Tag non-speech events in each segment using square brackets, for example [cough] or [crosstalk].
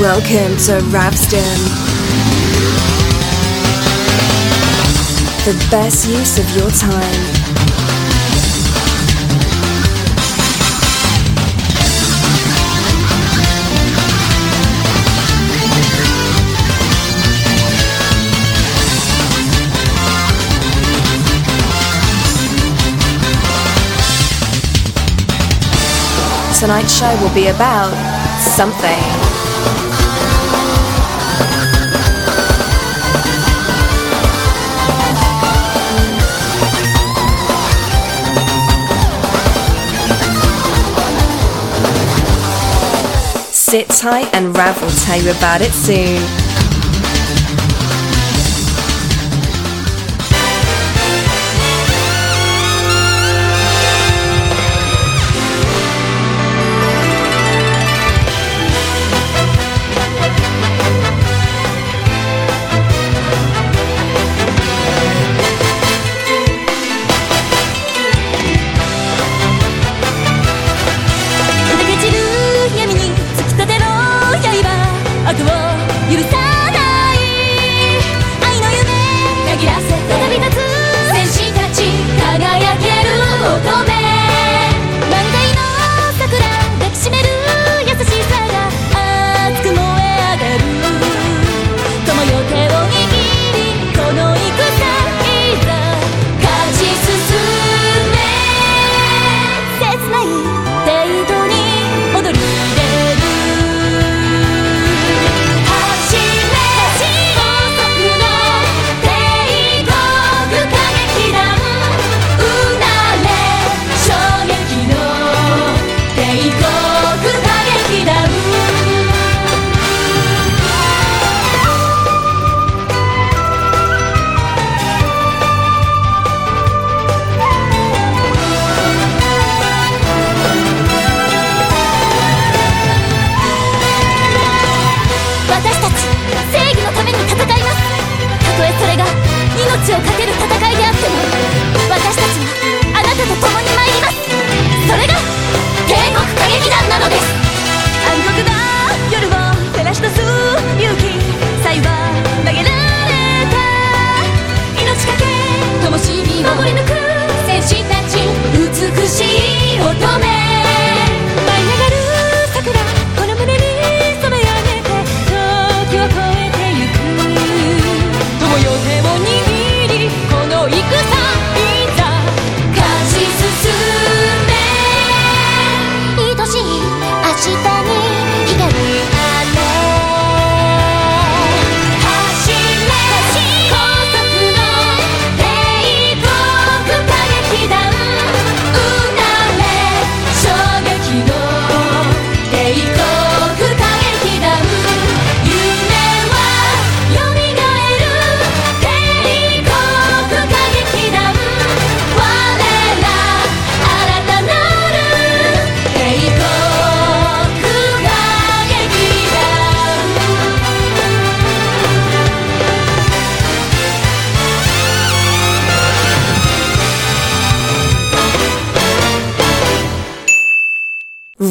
Welcome to Ravsden. The best use of your time. Tonight's show will be about something. Sit tight and Rav will tell you about it soon.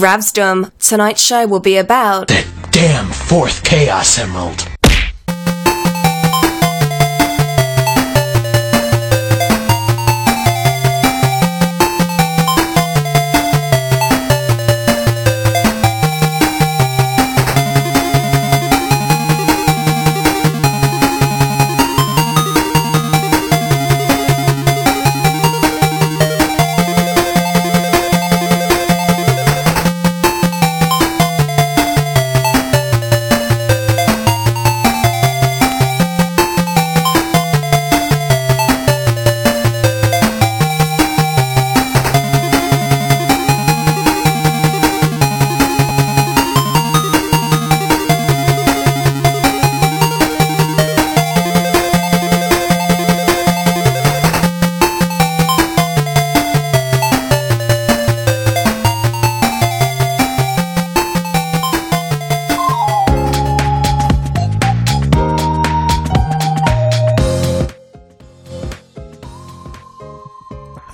Ravsdom. Tonight's show will be about that damn fourth Chaos Emerald.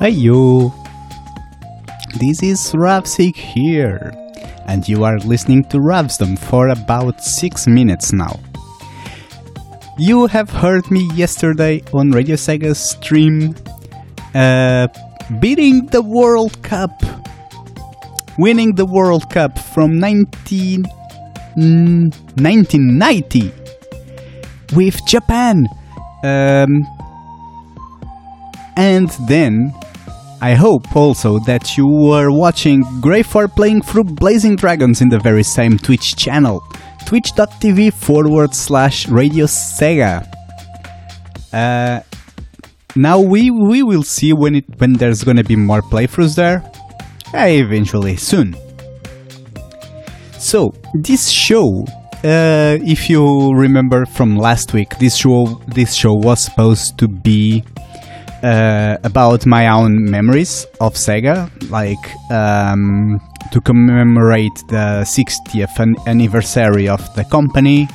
Hey you! This is Rapsik here. and you are listening to Ravsdom for about 6 minutes now. You have heard me yesterday on Radio Sega's stream uh, beating the World Cup, winning the World Cup from 19, mm, 1990 with Japan. Um, and then I hope also that you were watching Greyfor playing through Blazing Dragons in the very same Twitch channel, twitch.tv forward slash Radio Sega. Uh, now we we will see when it when there's gonna be more playthroughs there. Uh, eventually, soon. So this show, uh, if you remember from last week, this show this show was supposed to be uh, about my own memories of Sega, like um, to commemorate the 60th an- anniversary of the company.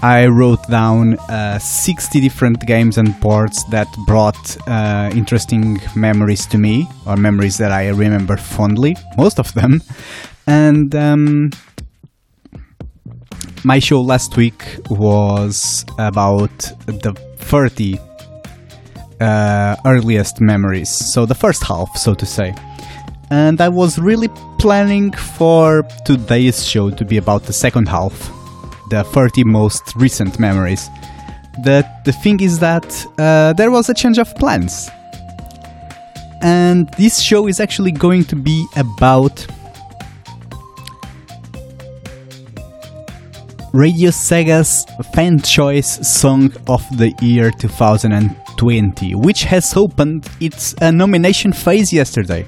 I wrote down uh, 60 different games and ports that brought uh, interesting memories to me, or memories that I remember fondly, most of them. And um, my show last week was about the 30 uh, earliest memories, so the first half, so to say. And I was really planning for today's show to be about the second half, the 30 most recent memories. The, the thing is that uh, there was a change of plans. And this show is actually going to be about Radio Sega's Fan Choice Song of the Year 2020, which has opened its uh, nomination phase yesterday.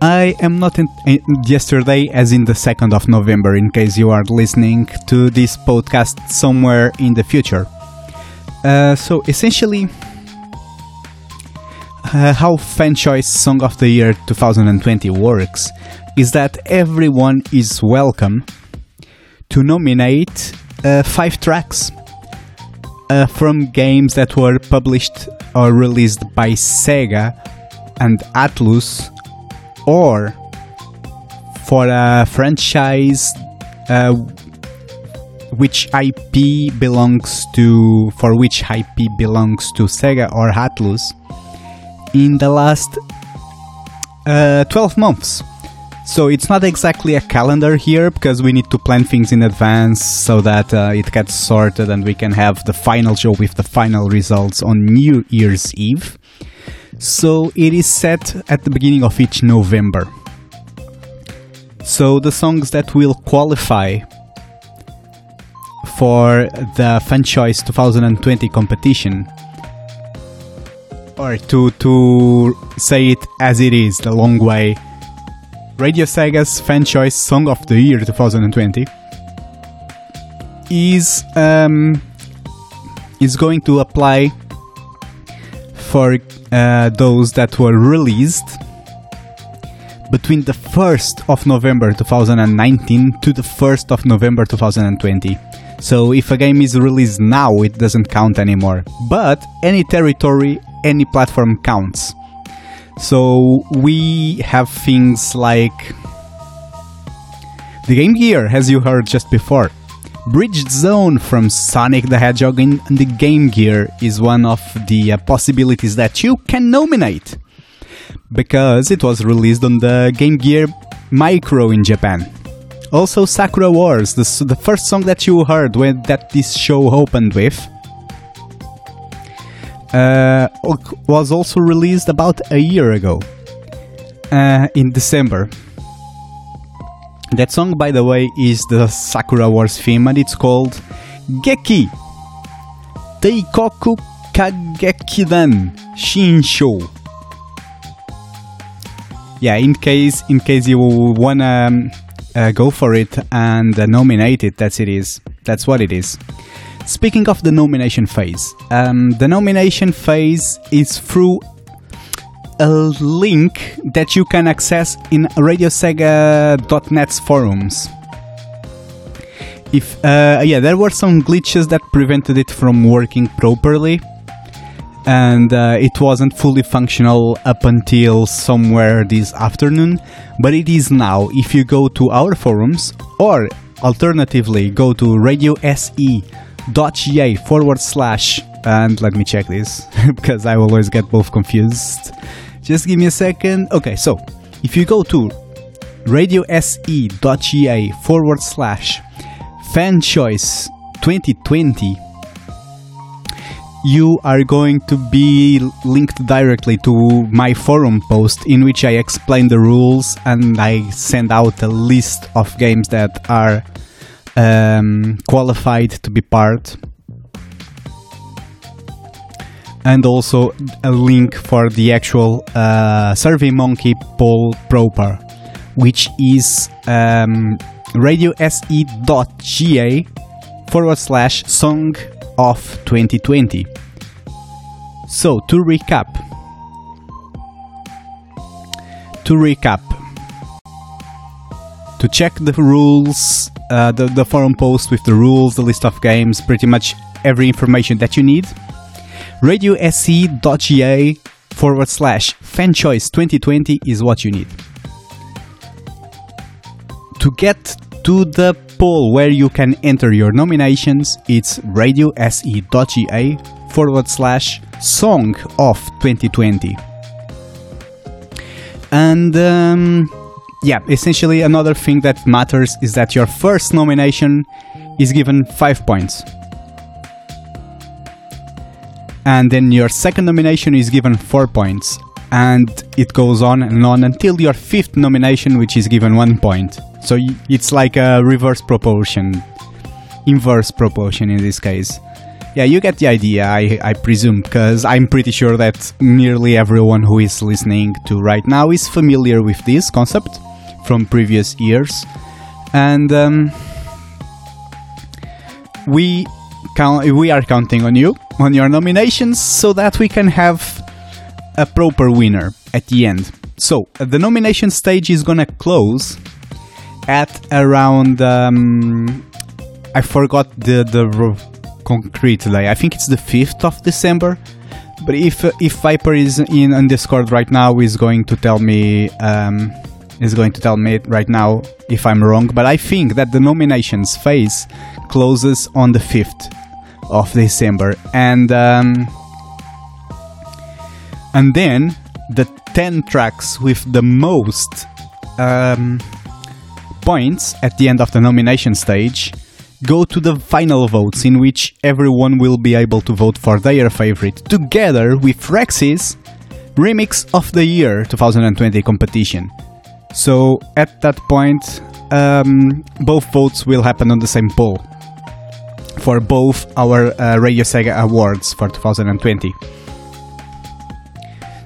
I am not in, in yesterday, as in the 2nd of November, in case you are listening to this podcast somewhere in the future. Uh, so essentially, uh, how Fan Choice Song of the Year 2020 works is that everyone is welcome to nominate uh, five tracks uh, from games that were published or released by Sega and Atlus, or for a franchise uh, which IP belongs to for which IP belongs to Sega or Atlus in the last uh, 12 months. So it's not exactly a calendar here because we need to plan things in advance so that uh, it gets sorted and we can have the final show with the final results on New Year's Eve. So it is set at the beginning of each November. So the songs that will qualify for the Fan Choice 2020 competition or to to say it as it is the long way Radio Sega's Fan Choice Song of the Year 2020 is um, is going to apply for uh, those that were released between the 1st of November 2019 to the 1st of November 2020. So if a game is released now, it doesn't count anymore. But any territory, any platform counts. So we have things like the Game Gear, as you heard just before. Bridge Zone from Sonic the Hedgehog in the Game Gear is one of the uh, possibilities that you can nominate because it was released on the Game Gear Micro in Japan. Also, Sakura Wars, the, the first song that you heard when that this show opened with, uh, was also released about a year ago, uh, in December. That song, by the way, is the Sakura Wars theme, and it's called Geki Teikoku Kagekidan Shinsho. Yeah, in case in case you wanna um, uh, go for it and uh, nominate it, that's it is. That's what it is. Speaking of the nomination phase, um, the nomination phase is through a link that you can access in RadioSega.net's forums. If uh, yeah, there were some glitches that prevented it from working properly, and uh, it wasn't fully functional up until somewhere this afternoon, but it is now. If you go to our forums, or alternatively, go to radiose.ga forward slash, and let me check this [laughs] because I always get both confused. Just give me a second. Okay, so if you go to radiose.ga forward slash fan choice 2020 you are going to be linked directly to my forum post in which I explain the rules and I send out a list of games that are um, qualified to be part. And also a link for the actual uh, SurveyMonkey poll proper, which is um, radiose.ga forward slash song of 2020. So, to recap, to recap, to check the rules, uh, the, the forum post with the rules, the list of games, pretty much every information that you need, radiose.ga forward slash fan choice 2020 is what you need. To get to the poll where you can enter your nominations, it's radiose.ga forward slash song of 2020. And um, yeah, essentially another thing that matters is that your first nomination is given 5 points. And then your second nomination is given 4 points. And it goes on and on until your fifth nomination, which is given 1 point. So it's like a reverse proportion, inverse proportion in this case. Yeah, you get the idea, I, I presume, because I'm pretty sure that nearly everyone who is listening to right now is familiar with this concept from previous years. And um, we count, we are counting on you, on your nominations, so that we can have a proper winner at the end. So, the nomination stage is gonna close at around um, I forgot the the concrete day. I think it's the fifth of December. But if if Viper is in on Discord right now, is going to tell me um, is going to tell me right now if I'm wrong. But I think that the nominations phase closes on the fifth of December, and um, and then the ten tracks with the most um, points at the end of the nomination stage go to the final votes in which everyone will be able to vote for their favorite together with Rex's Remix of the Year 2020 competition. So at that point, um, both votes will happen on the same poll for both our uh, Radio Sega awards for 2020.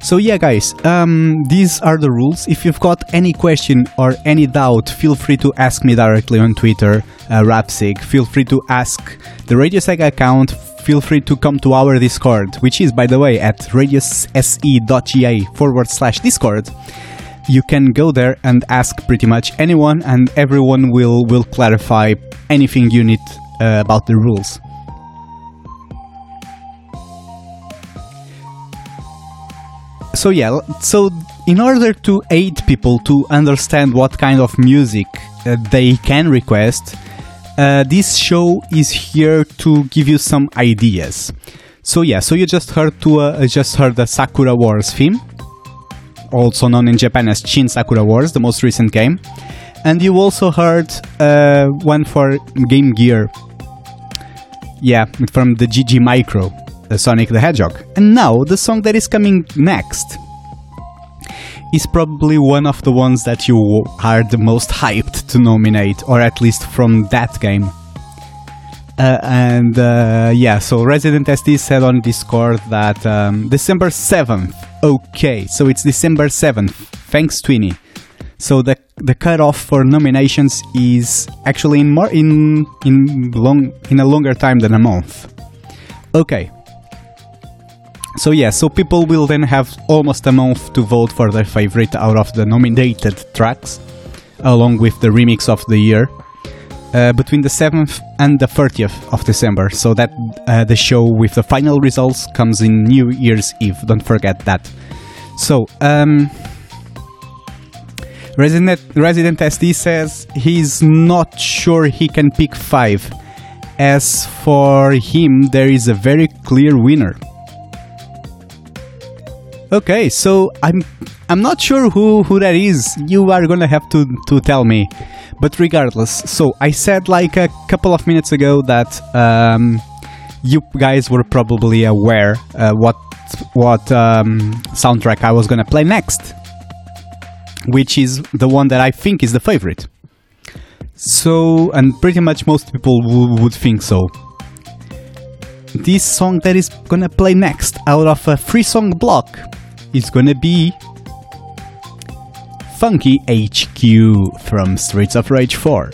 So yeah, guys, um, these are the rules. If you've got any question or any doubt, feel free to ask me directly on Twitter, uh, Rapsig. Feel free to ask the Radio Sega account. Feel free to come to our Discord, which is, by the way, at radiose.ga forward slash Discord. You can go there and ask pretty much anyone, and everyone will will clarify anything you need uh, about the rules. so yeah so in order to aid people to understand what kind of music uh, they can request uh, this show is here to give you some ideas so yeah so you just heard to uh, just heard the sakura wars theme also known in japan as shin sakura wars the most recent game and you also heard uh, one for game gear yeah from the gg micro the Sonic the Hedgehog. And now, the song that is coming next is probably one of the ones that you are the most hyped to nominate, or at least from that game. Uh, and uh, yeah, so Resident SD said on Discord that um, December 7th. Okay, so it's December 7th. Thanks, Twinny. So the the cutoff for nominations is actually in more in in long in a longer time than a month. Okay, so yeah, so people will then have almost a month to vote for their favorite out of the nominated tracks, along with the remix of the year. Uh, between the 7th and the 30th of December, so that uh, the show with the final results comes in New Year's Eve. Don't forget that. So, um, Resident, Resident SD says he's not sure he can pick five. As for him, there is a very clear winner. Okay, so I'm I'm not sure who, who that is. You are gonna have to, to tell me. But regardless, so I said like a couple of minutes ago that um, you guys were probably aware uh, what what um, soundtrack I was gonna play next, which is the one that I think is the favorite. So, and pretty much most people w- would think so. This song that is gonna play next out of a free song block is gonna be Funky HQ from Streets of Rage 4.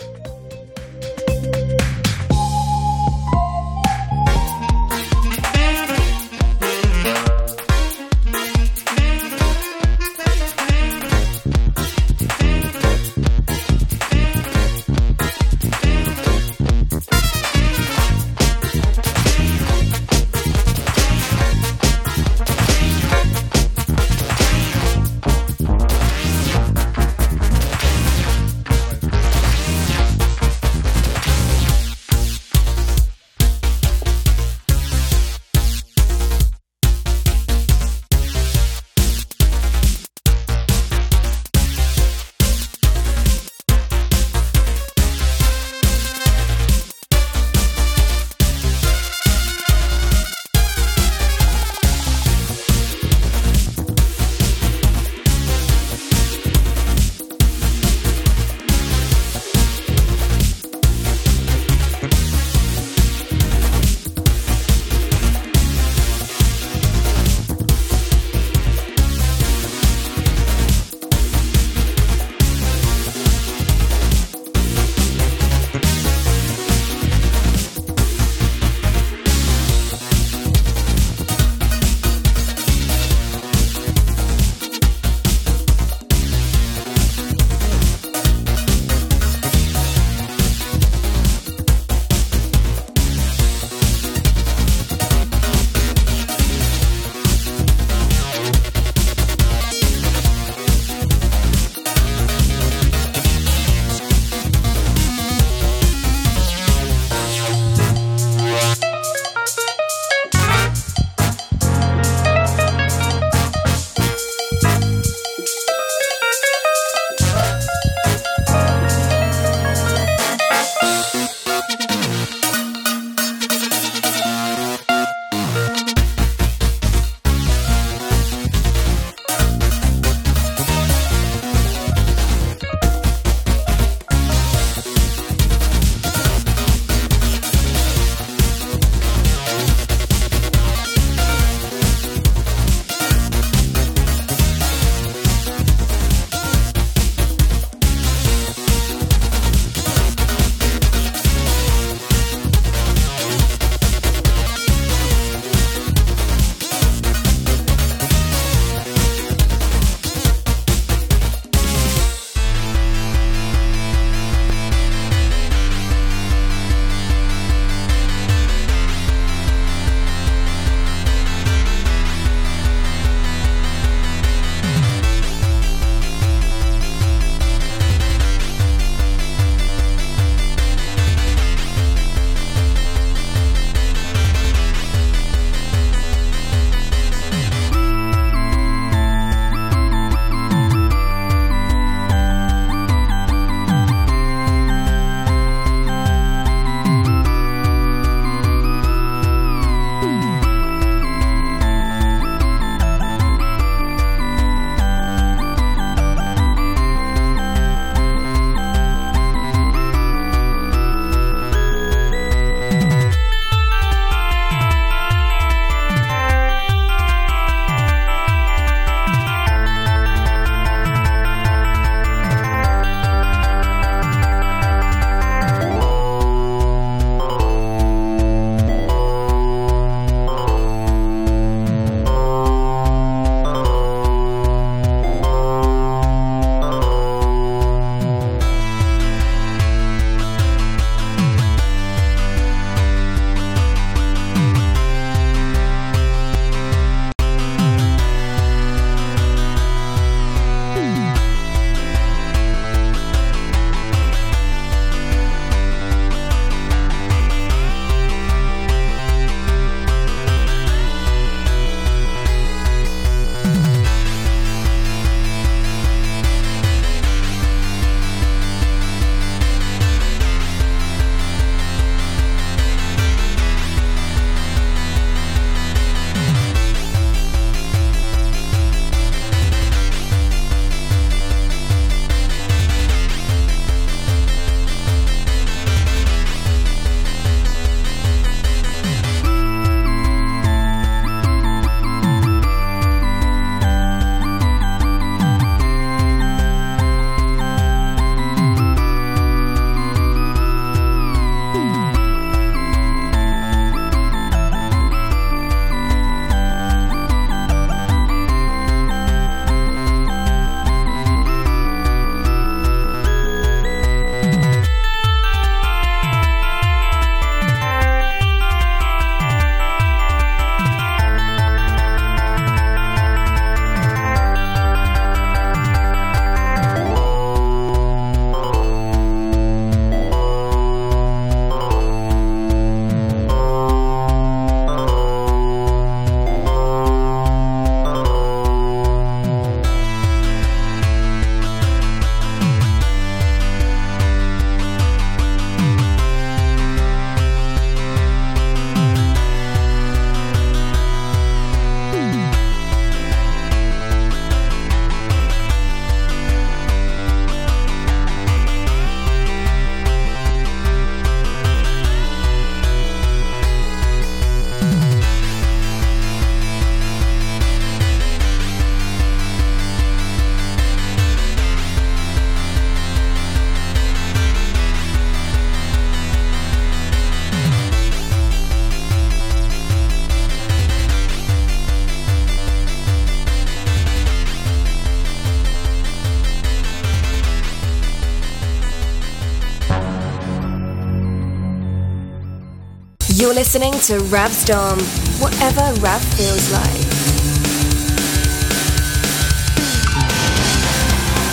You're listening to Rav Storm, whatever Rav feels like.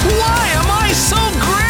Why am I so great?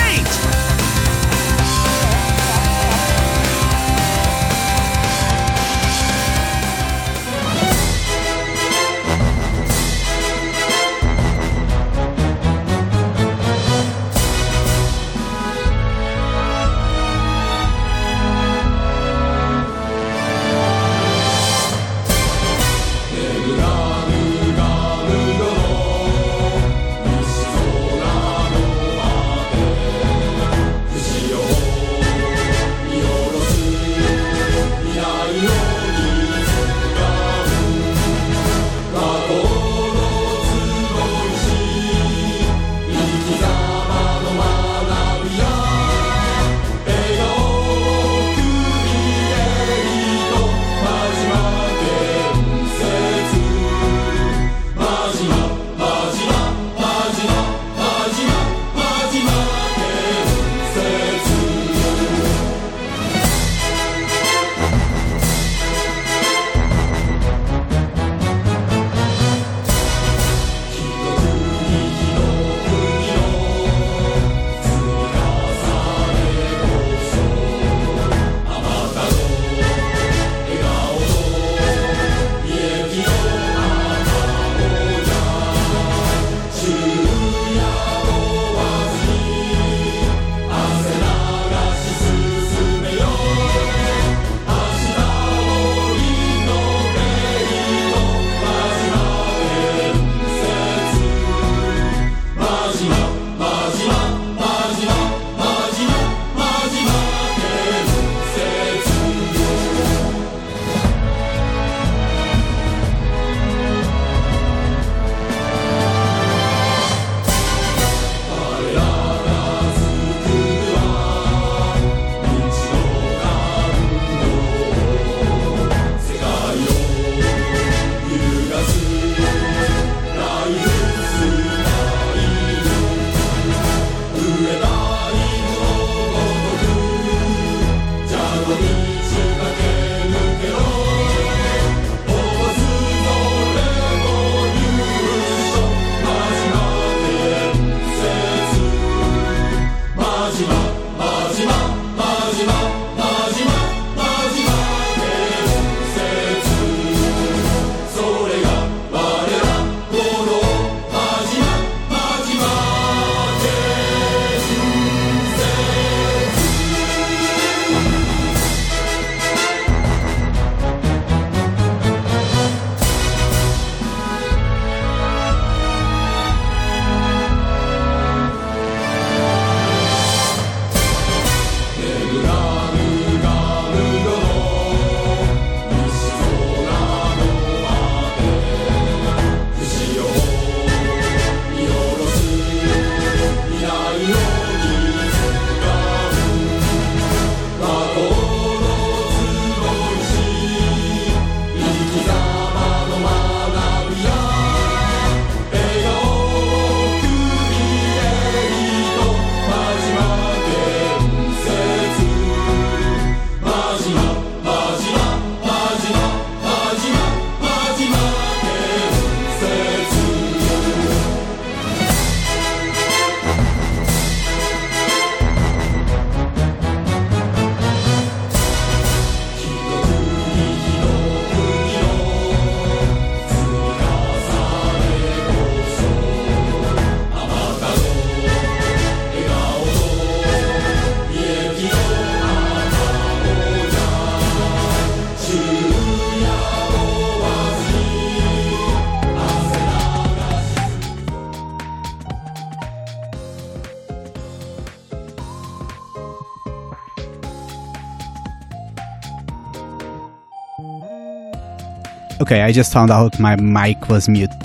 Okay, I just found out my mic was muted.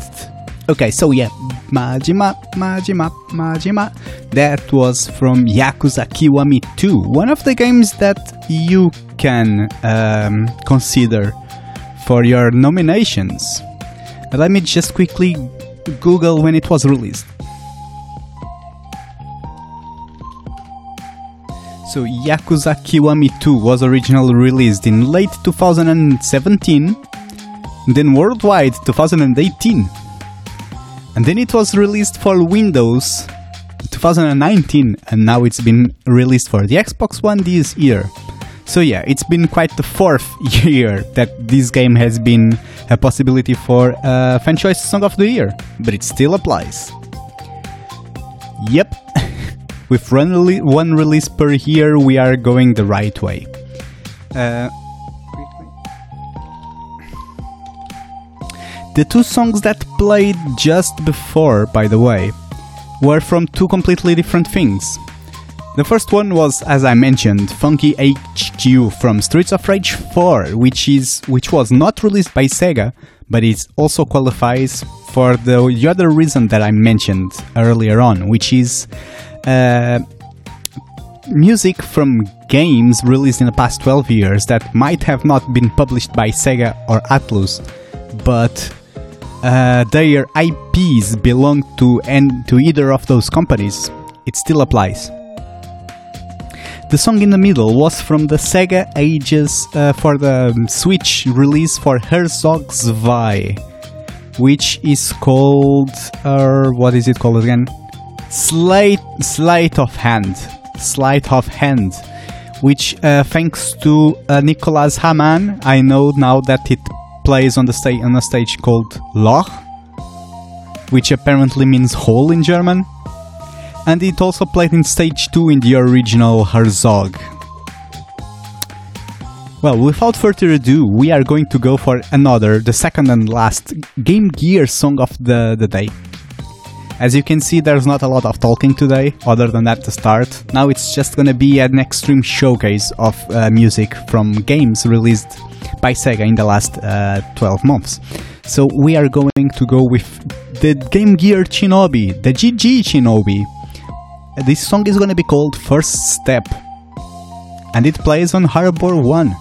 Okay, so yeah, Majima, Majima, Majima. That was from Yakuza Kiwami 2, one of the games that you can um, consider for your nominations. Let me just quickly Google when it was released. So Yakuza Kiwami 2 was originally released in late 2017, then worldwide 2018. And then it was released for Windows 2019 and now it's been released for the Xbox One this year. So yeah, it's been quite the fourth [laughs] year that this game has been a possibility for uh, Fan Choice Song of the Year, but it still applies. Yep, [laughs] with one release per year, we are going the right way. Uh, the two songs that played just before, by the way, were from two completely different things. The first one was, as I mentioned, Funky HQ from Streets of Rage 4, which is which was not released by Sega, but it also qualifies for the, the other reason that I mentioned earlier on, which is uh, music from games released in the past 12 years that might have not been published by Sega or Atlus, but uh, their IPs belong to and to either of those companies. It still applies. The song in the middle was from the Sega Ages uh, for the Switch release for Herzog Zwei, which is called, uh, what is it called again? Sleight, Sleight of Hand. Sleight of Hand. Which, uh, thanks to uh, Nicolas Hamann, I know now that it plays on the stage on a stage called Loch, which apparently means hole in German and it also played in stage 2 in the original Herzog. Well, without further ado, we are going to go for another, the second and last Game Gear song of the, the day. As you can see, there's not a lot of talking today, other than at the start. Now it's just gonna be an extreme showcase of uh, music from games released by Sega in the last uh, 12 months. So we are going to go with the Game Gear Shinobi, the GG Shinobi. This song is gonna be called First Step, and it plays on Harbor 1.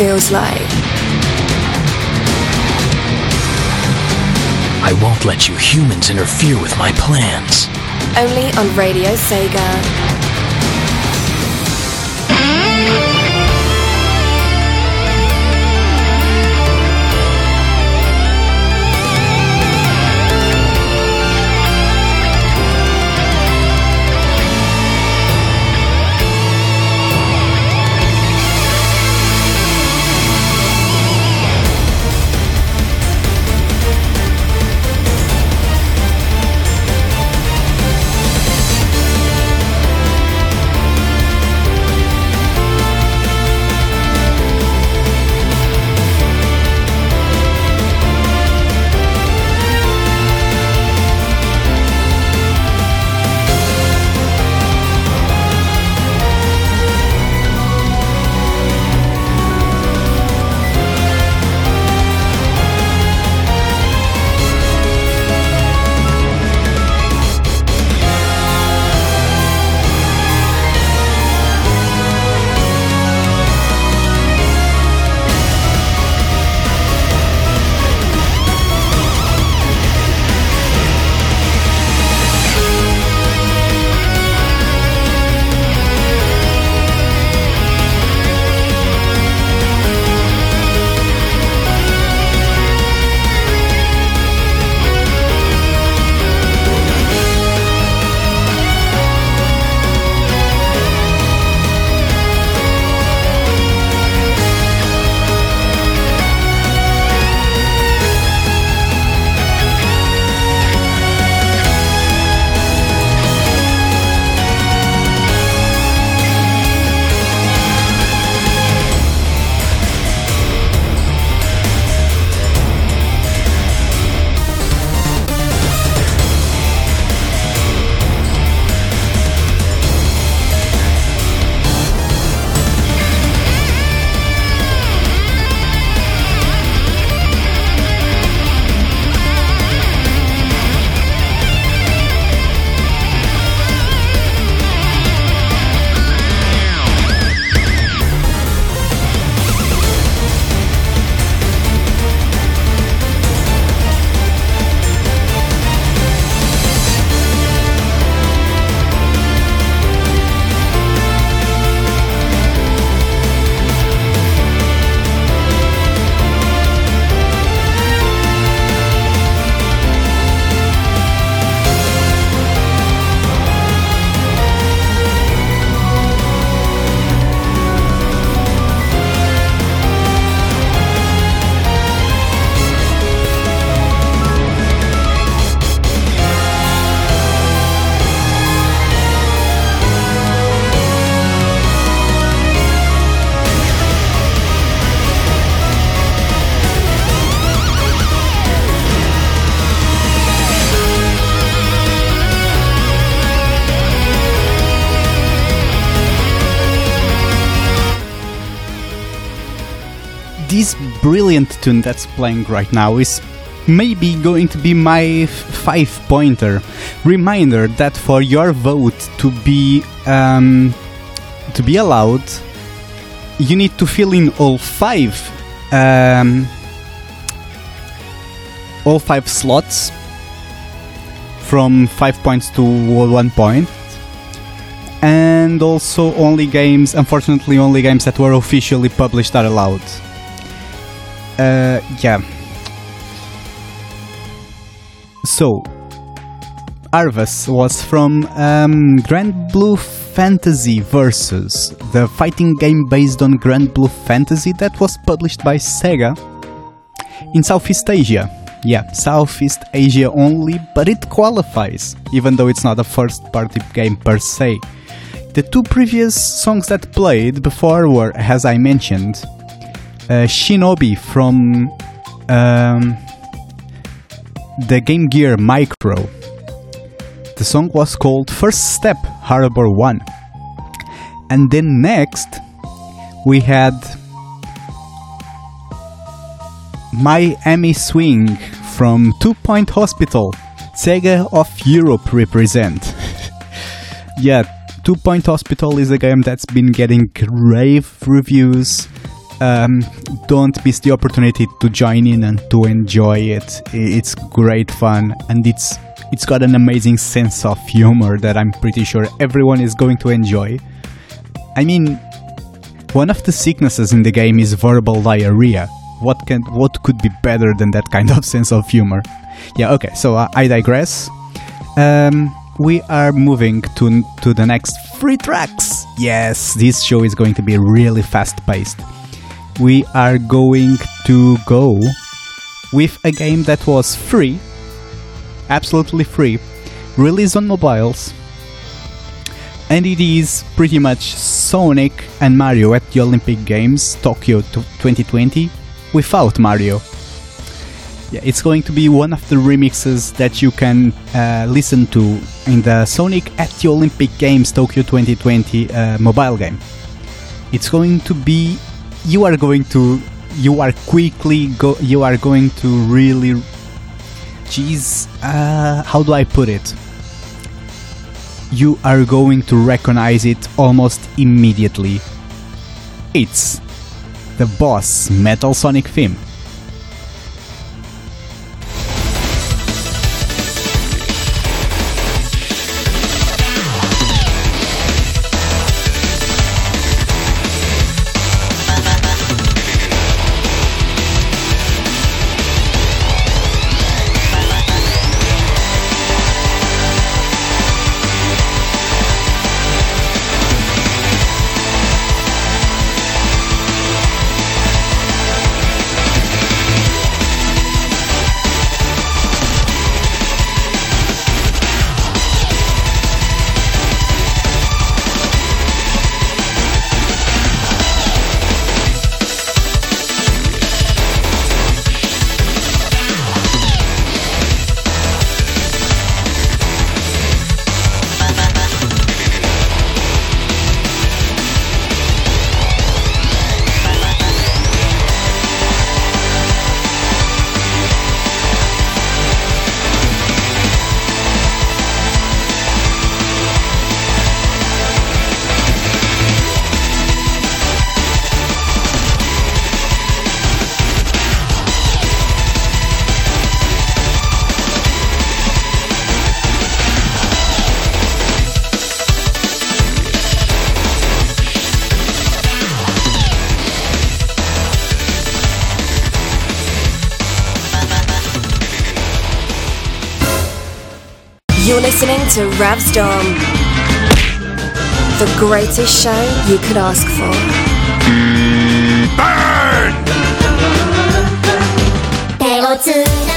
Feels like. I won't let you humans interfere with my plans. Only on Radio Sega. Brilliant tune that's playing right now is maybe going to be my five pointer reminder that for your vote to be um, to be allowed you need to fill in all five um, all five slots from five points to one point. And also only games unfortunately only games that were officially published are allowed uh, yeah. So, Arvas was from um, Granblue Fantasy Versus, the fighting game based on Granblue Fantasy that was published by Sega in Southeast Asia. Yeah, Southeast Asia only, but it qualifies, even though it's not a first party game per se. The two previous songs that played before were, as I mentioned, Shinobi from um, the Game Gear Micro. The song was called First Step Harbor 1. And then next, we had Miami Swing from Two Point Hospital, Sega of Europe represent. [laughs] yeah, Two Point Hospital is a game that's been getting rave reviews. Um, don't miss the opportunity to join in and to enjoy it. It's great fun and it's it's got an amazing sense of humor that I'm pretty sure everyone is going to enjoy. I mean, one of the sicknesses in the game is verbal diarrhea. What can what could be better than that kind of [laughs] sense of humor? Yeah, okay. So uh, I digress. Um, we are moving to to the next three tracks. Yes, this show is going to be really fast paced. We are going to go with a game that was free, absolutely free, released on mobiles, and it is pretty much Sonic and Mario at the Olympic Games Tokyo 2020 without Mario. Yeah, it's going to be one of the remixes that you can uh, listen to in the Sonic at the Olympic Games Tokyo 2020 uh, mobile game. It's going to be you are going to you are quickly go you are going to really jeez uh, how do I put it you are going to recognize it almost immediately. It's the boss Metal Sonic theme. Listening to Ravstorm, the greatest show you could ask for. 手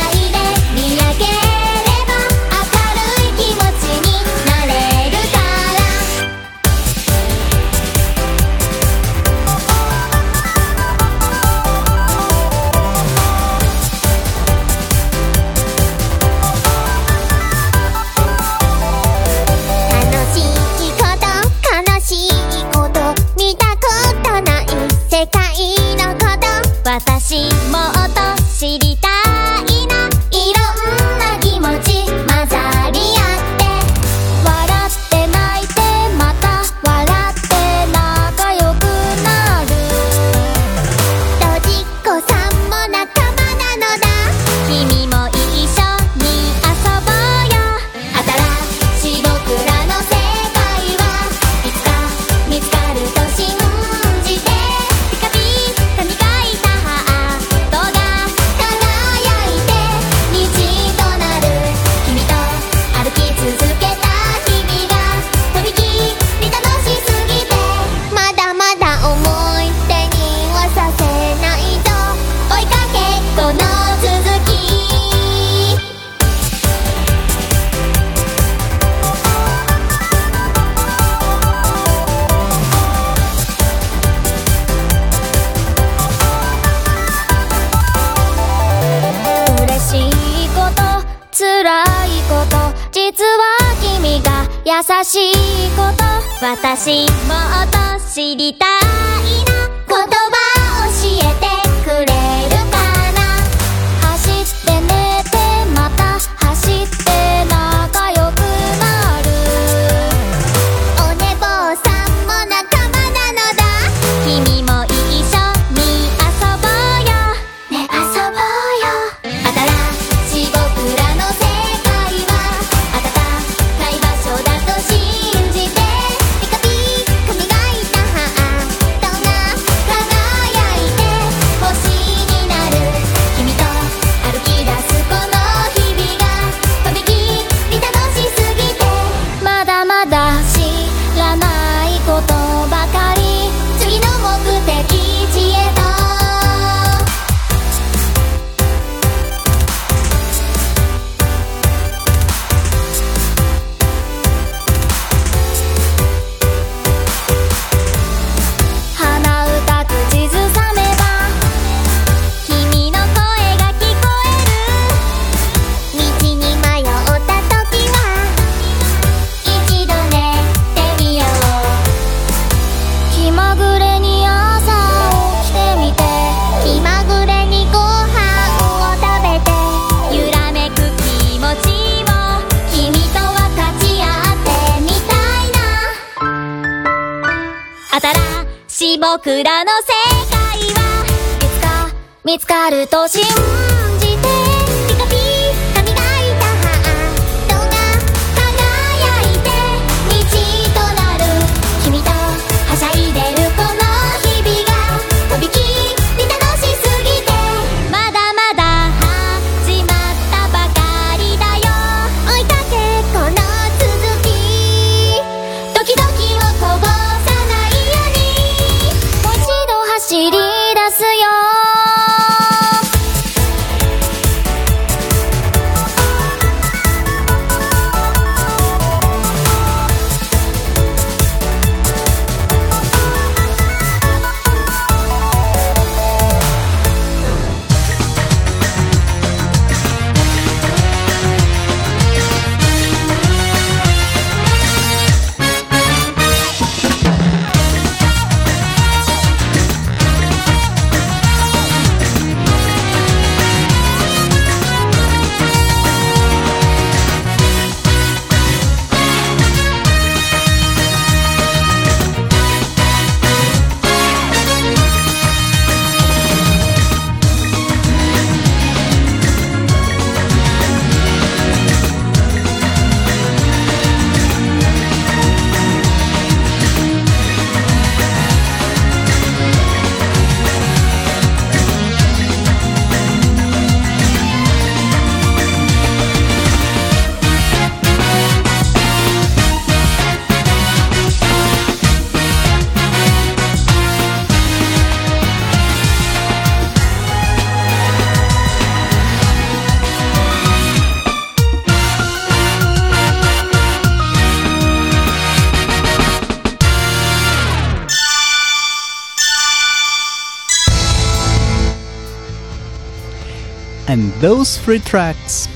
those three tracks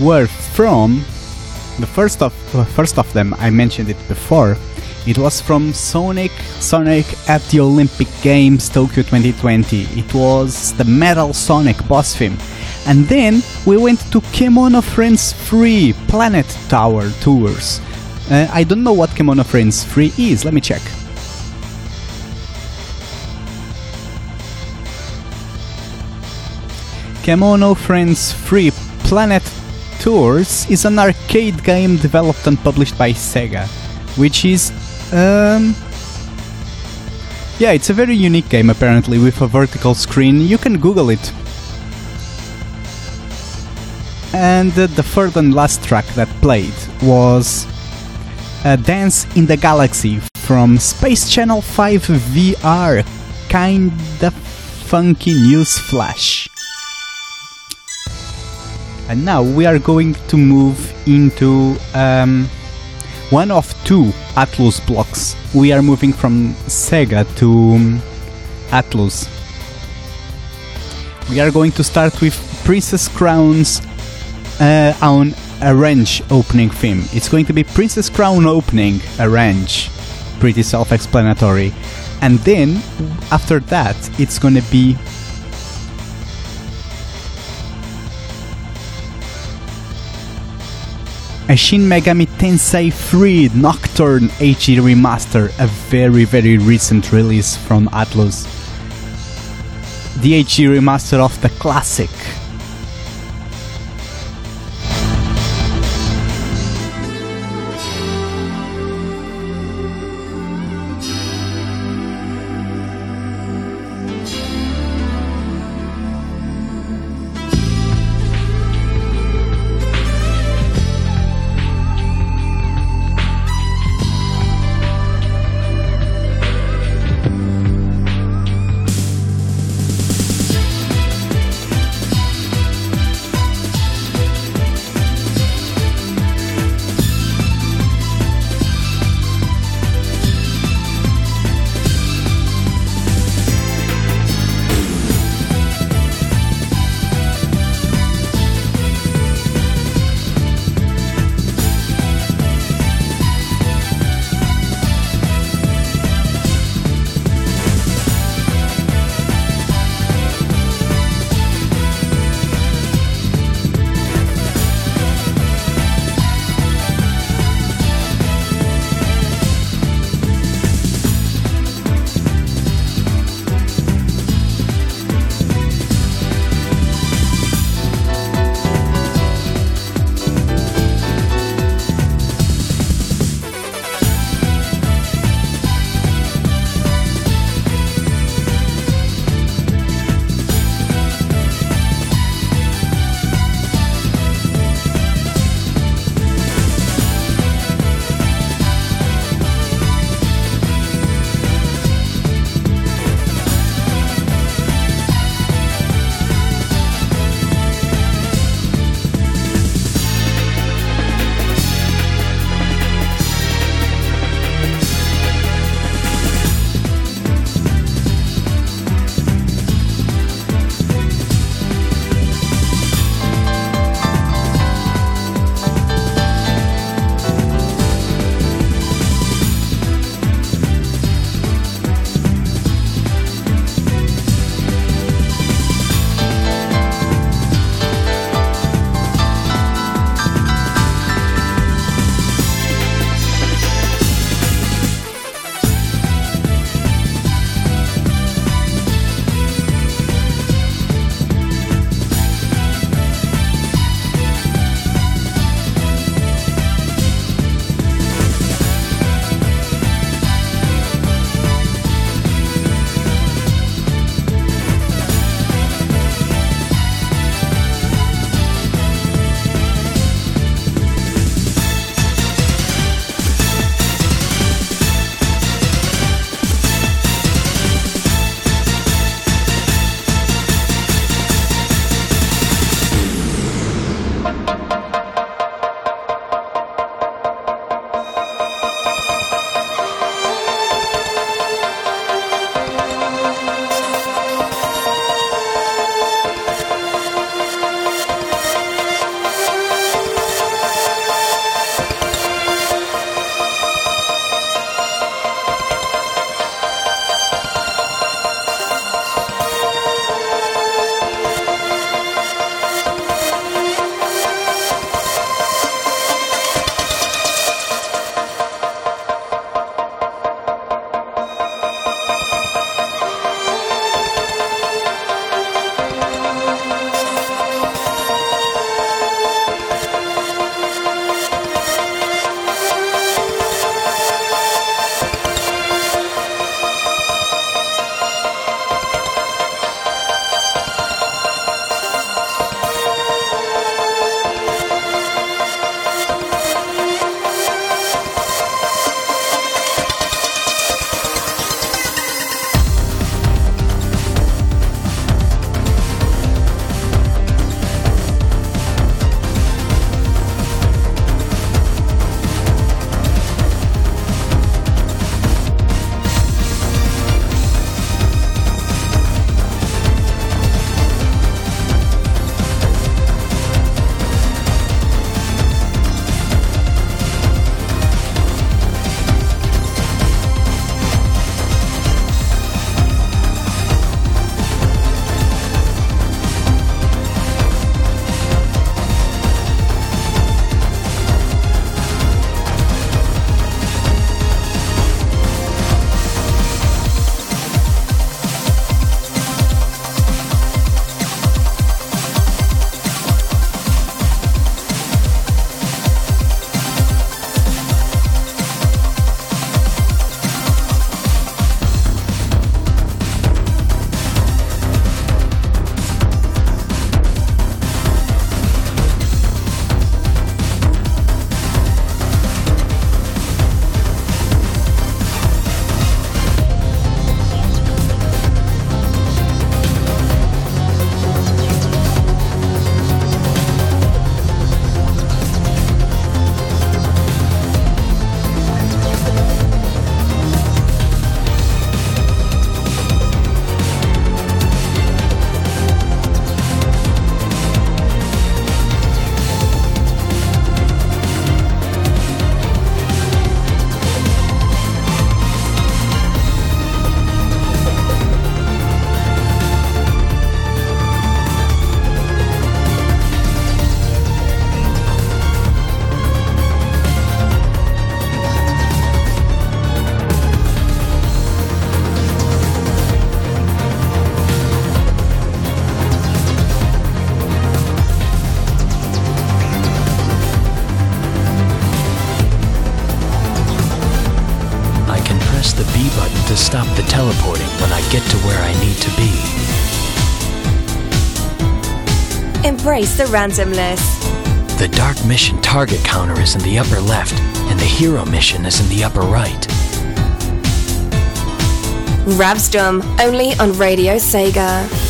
were from the first of first of them. I mentioned it before. It was from Sonic Sonic at the Olympic Games Tokyo 2020. It was the Metal Sonic boss theme. And then we went to Kemono Friends 3 Planet Tower Tours. Uh, I don't know what Kemono Friends 3 is. Let me check. Kemono Friends 3 Planet Tours is an arcade game developed and published by Sega, which is um yeah, it's a very unique game apparently with a vertical screen. You can Google it. And uh, the third and last track that played was uh, Dance in the Galaxy from Space Channel 5 VR. Kinda funky news flash. And now we are going to move into um, one of two Atlus blocks. We are moving from Sega to um, Atlus. We are going to start with Princess Crown's uh, on Arrange opening theme. It's going to be Princess Crown opening Arrange. Pretty self explanatory. And then after that, it's gonna be a Shin Megami Tensei 3 Nocturne HD remaster, a very very recent release from Atlus. The HD remaster of the classic. The randomness. The Dark Mission target counter is in the upper left, and the Hero Mission is in the upper right. Rabsdom, only on Radio Sega.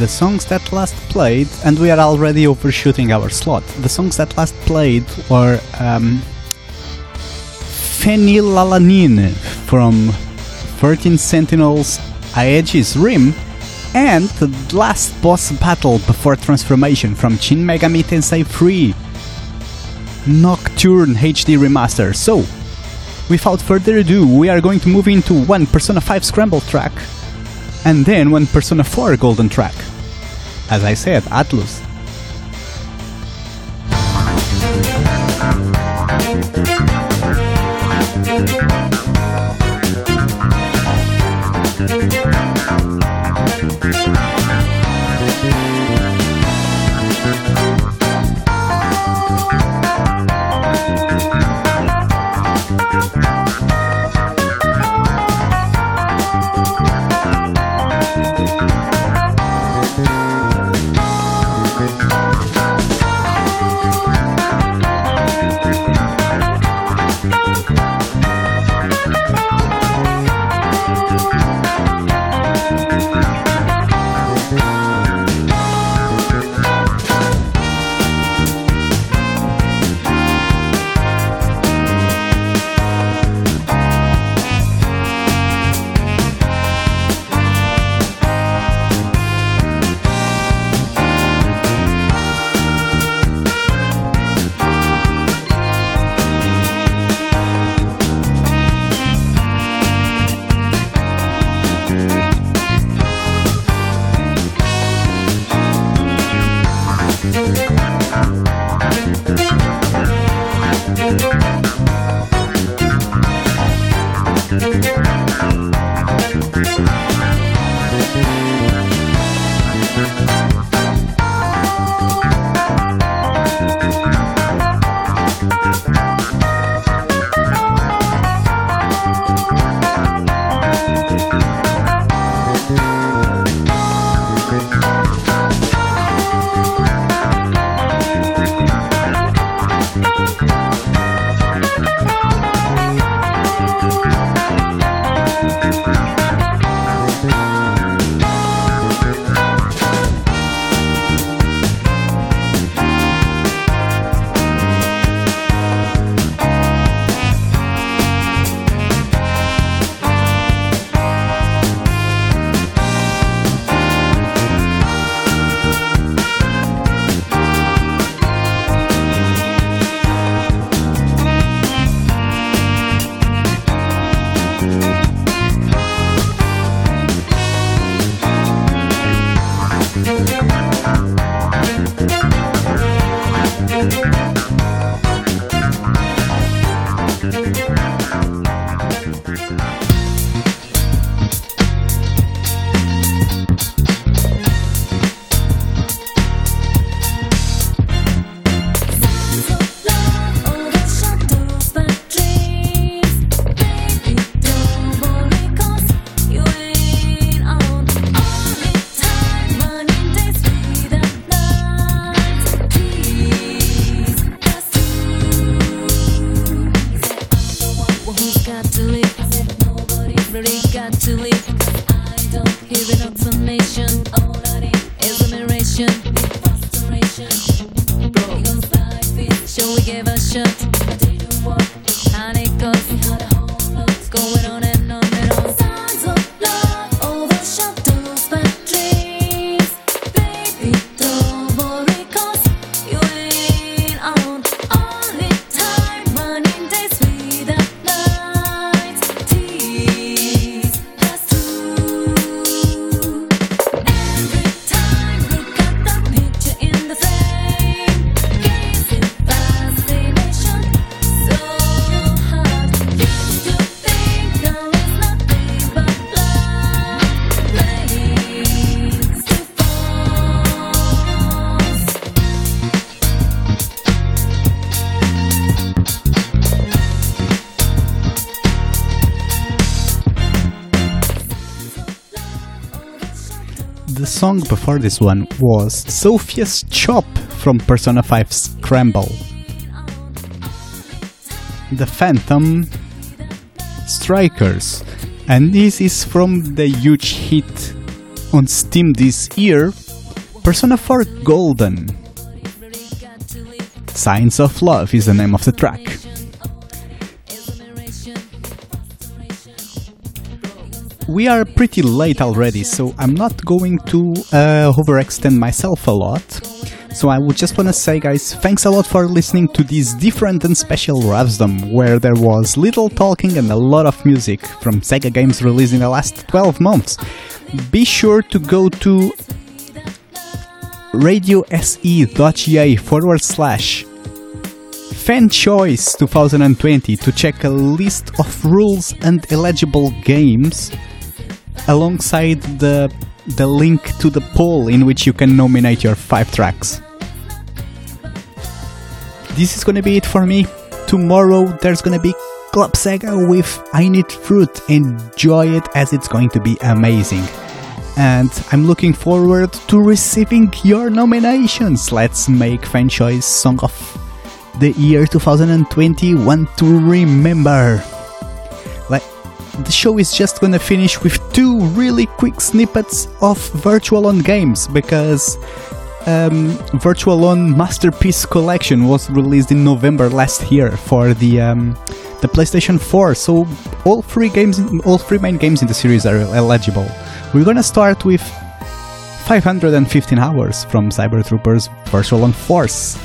The songs that last played, and we are already overshooting our slot. The songs that last played were um, from 13 Sentinels Aegis Rim and the last boss battle before transformation from Shin Megami Tensei 3 Nocturne HD Remaster. So, without further ado, we are going to move into one Persona 5 Scramble track and then one Persona 4 Golden track. As I said, Atlus. Song before this one was Sophia's Chop from Persona 5 Scramble. The Phantom Strikers. And this is from the huge hit on Steam this year, Persona 4 Golden. Signs of Love is the name of the track. We are pretty late already, so I'm not going to uh, overextend myself a lot. So I would just want to say, guys, thanks a lot for listening to this different and special Ravsdom, where there was little talking and a lot of music from Sega games released in the last 12 months. Be sure to go to radiose.ga forward slash Fan Choice 2020 to check a list of rules and eligible games alongside the the link to the poll in which you can nominate your five tracks. This is gonna be it for me. Tomorrow there's gonna be Club Sega with I Need Fruit. Enjoy it as it's going to be amazing. And I'm looking forward to receiving your nominations. Let's make Fan Choice Song of the Year 2020 one to remember. The show is just gonna finish with two really quick snippets of Virtual On games because um, Virtual On Masterpiece Collection was released in November last year for the um, the PlayStation 4. So all three games, all three main games in the series are eligible. We're gonna start with 515 hours from Cyber Troopers Virtual On Force.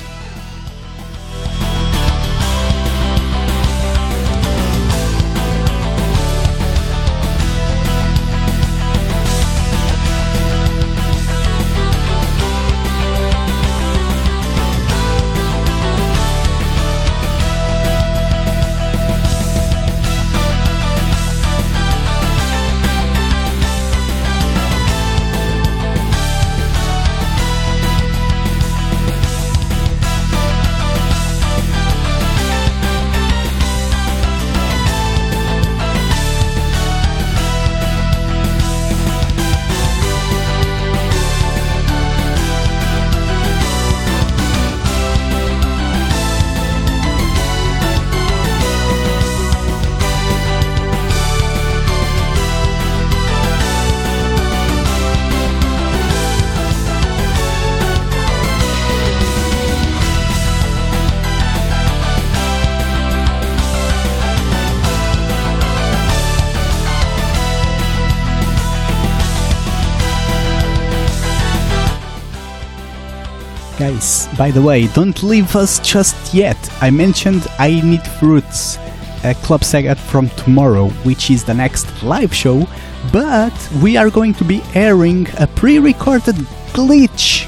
Guys, by the way, don't leave us just yet. I mentioned I Need Fruits, a Club Sega from tomorrow, which is the next live show, but we are going to be airing a pre recorded glitch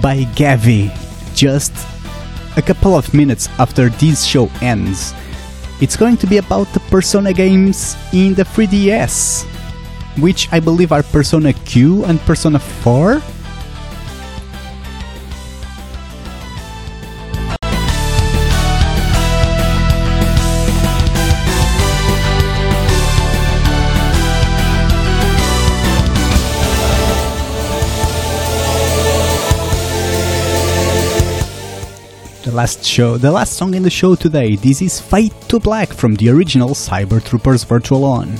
by Gavi just a couple of minutes after this show ends. It's going to be about the Persona games in the 3DS, which I believe are Persona Q and Persona 4. Last show, the last song in the show today. This is Fight to Black from the original Cyber Troopers Virtual On.